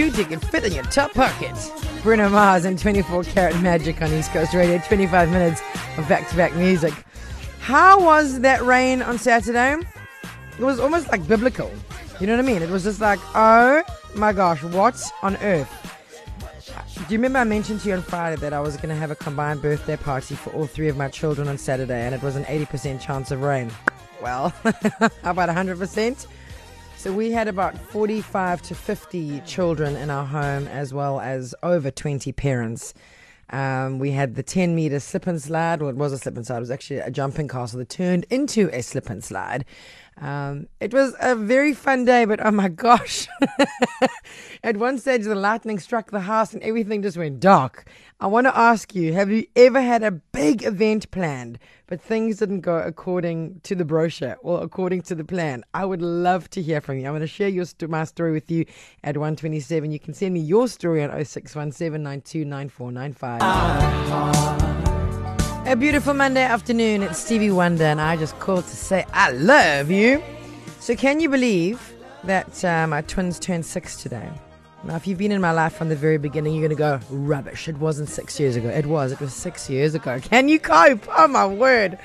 shoot you can fit in your top pocket. Bruno Mars and 24 Karat Magic on East Coast Radio. 25 minutes of back-to-back music. How was that rain on Saturday? It was almost like biblical. You know what I mean? It was just like, oh my gosh, what on earth? Do you remember I mentioned to you on Friday that I was going to have a combined birthday party for all three of my children on Saturday and it was an 80% chance of rain? Well, how about 100%? So we had about 45 to 50 children in our home as well as over 20 parents. Um, we had the 10 meter slip and slide. Well, it was a slip and slide. It was actually a jumping castle that turned into a slip and slide. Um, it was a very fun day, but oh my gosh. At one stage, the lightning struck the house and everything just went dark. I want to ask you have you ever had a big event planned, but things didn't go according to the brochure or according to the plan? I would love to hear from you. I'm going to share your st- my story with you at 127. You can send me your story on 0617929495. A beautiful Monday afternoon. It's Stevie Wonder, and I just called to say I love you. So, can you believe that uh, my twins turned six today? Now, if you've been in my life from the very beginning, you're going to go, rubbish. It wasn't six years ago. It was. It was six years ago. Can you cope? Oh, my word.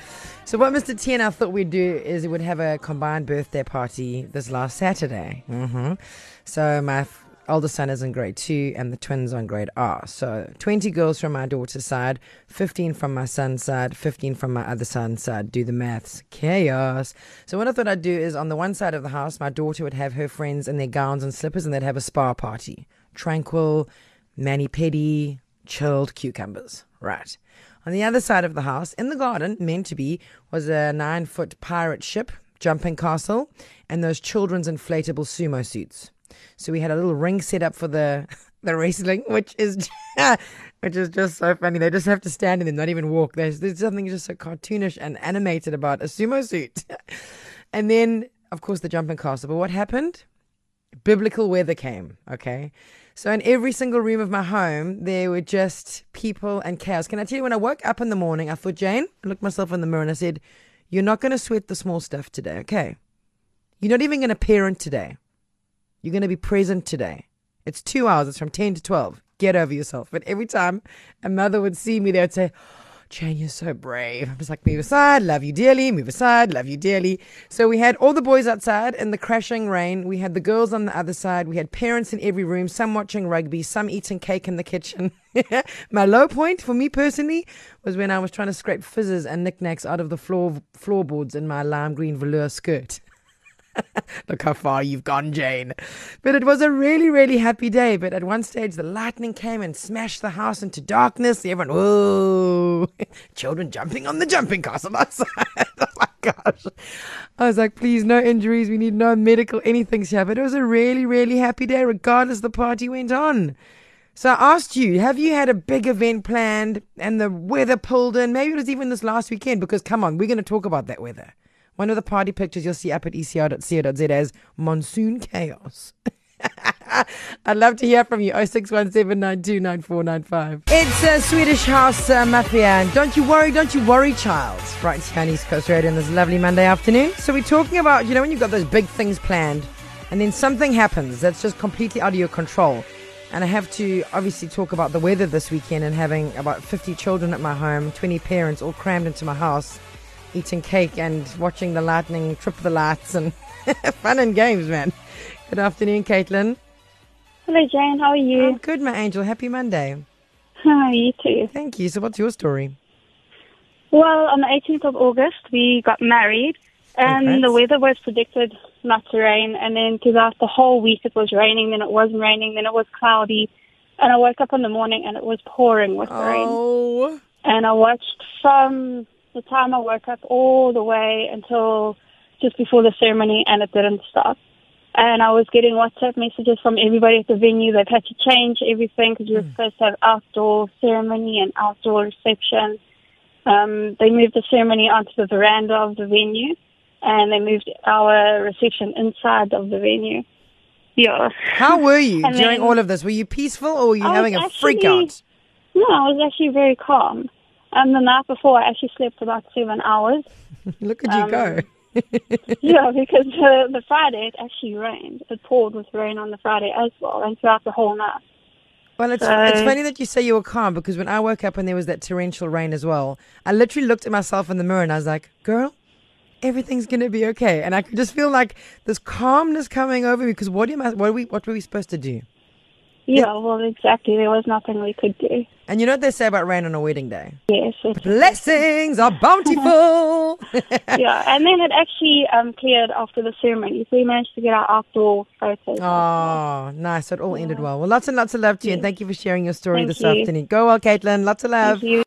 So, what Mr. T and I thought we'd do is we would have a combined birthday party this last Saturday. Mm-hmm. So, my older son is in grade two and the twins are in grade R. So 20 girls from my daughter's side, 15 from my son's side, 15 from my other son's side. Do the maths. Chaos. So what I thought I'd do is on the one side of the house, my daughter would have her friends in their gowns and slippers and they'd have a spa party. Tranquil, mani pedi, chilled cucumbers. Right. On the other side of the house, in the garden, meant to be, was a nine foot pirate ship, jumping castle, and those children's inflatable sumo suits. So we had a little ring set up for the the wrestling, which is which is just so funny. They just have to stand in them, not even walk. There's there's something just so cartoonish and animated about a sumo suit. and then of course the jumping castle. But what happened? Biblical weather came, okay? So in every single room of my home, there were just people and chaos. Can I tell you, when I woke up in the morning, I thought, Jane, I looked myself in the mirror and I said, You're not going to sweat the small stuff today, okay? You're not even going to parent today. You're going to be present today. It's two hours. It's from 10 to 12. Get over yourself. But every time a mother would see me, they would say, oh, Jane, you're so brave. I was like, move aside, love you dearly, move aside, love you dearly. So we had all the boys outside in the crashing rain. We had the girls on the other side. We had parents in every room, some watching rugby, some eating cake in the kitchen. My low point for me personally was when I was trying to scrape fizzes and knickknacks out of the floor floorboards in my lime green velour skirt. Look how far you've gone, Jane. But it was a really, really happy day. But at one stage, the lightning came and smashed the house into darkness. Everyone, whoa! Children jumping on the jumping castle outside. oh my gosh. I was like, please, no injuries. We need no medical anything here. But it was a really, really happy day, regardless the party went on. So I asked you, have you had a big event planned and the weather pulled in? Maybe it was even this last weekend because come on, we're going to talk about that weather. One of the party pictures you'll see up at ecr.co.za as monsoon chaos. I'd love to hear from you. 0617929495. It's a Swedish House uh, Mafia. Don't you worry, don't you worry, child. Right here on East Coast Radio on this lovely Monday afternoon. So we're talking about, you know, when you've got those big things planned and then something happens that's just completely out of your control. And I have to obviously talk about the weather this weekend and having about 50 children at my home, 20 parents all crammed into my house eating cake and watching the lightning trip the lights and fun and games, man. Good afternoon, Caitlin. Hello, Jane. How are you? I'm good, my angel. Happy Monday. Hi, you too. Thank you. So, what's your story? Well, on the 18th of August, we got married, and the weather was predicted not to rain. And then throughout the whole week, it was raining. Then it wasn't raining. Then it was cloudy. And I woke up in the morning, and it was pouring with rain. Oh, And I watched from the time I woke up all the way until just before the ceremony, and it didn't stop. And I was getting WhatsApp messages from everybody at the venue. They've had to change everything because we were supposed to have outdoor ceremony and outdoor reception. Um, they moved the ceremony onto the veranda of the venue, and they moved our reception inside of the venue. Yeah. how were you during then- all of this? Were you peaceful or were you I having a freak out? No, I was actually very calm. Um, the night before, I actually slept about seven hours. Look at you um, go. yeah, because the, the Friday it actually rained. It poured with rain on the Friday as well, and throughout the whole night. Well, it's, So- it's funny that you say you were calm because when I woke up and there was that torrential rain as well, I literally looked at myself in the mirror and I was like, girl, everything's going to be okay. And I could just feel like this calmness coming over me because what, am I, what, are we, what were we supposed to do? Yeah, well, exactly. There was nothing we could do. And you know what they say about rain on a wedding day? Yes, Blessings are bountiful. yeah, and then it actually um, cleared after the ceremony, so we managed to get our outdoor photos. oh, nice. It all ended well. Well, lots and lots of love to you. And thank you for sharing your story Thank this you. afternoon. Go well, Caitlin. Lots of love. Thank you.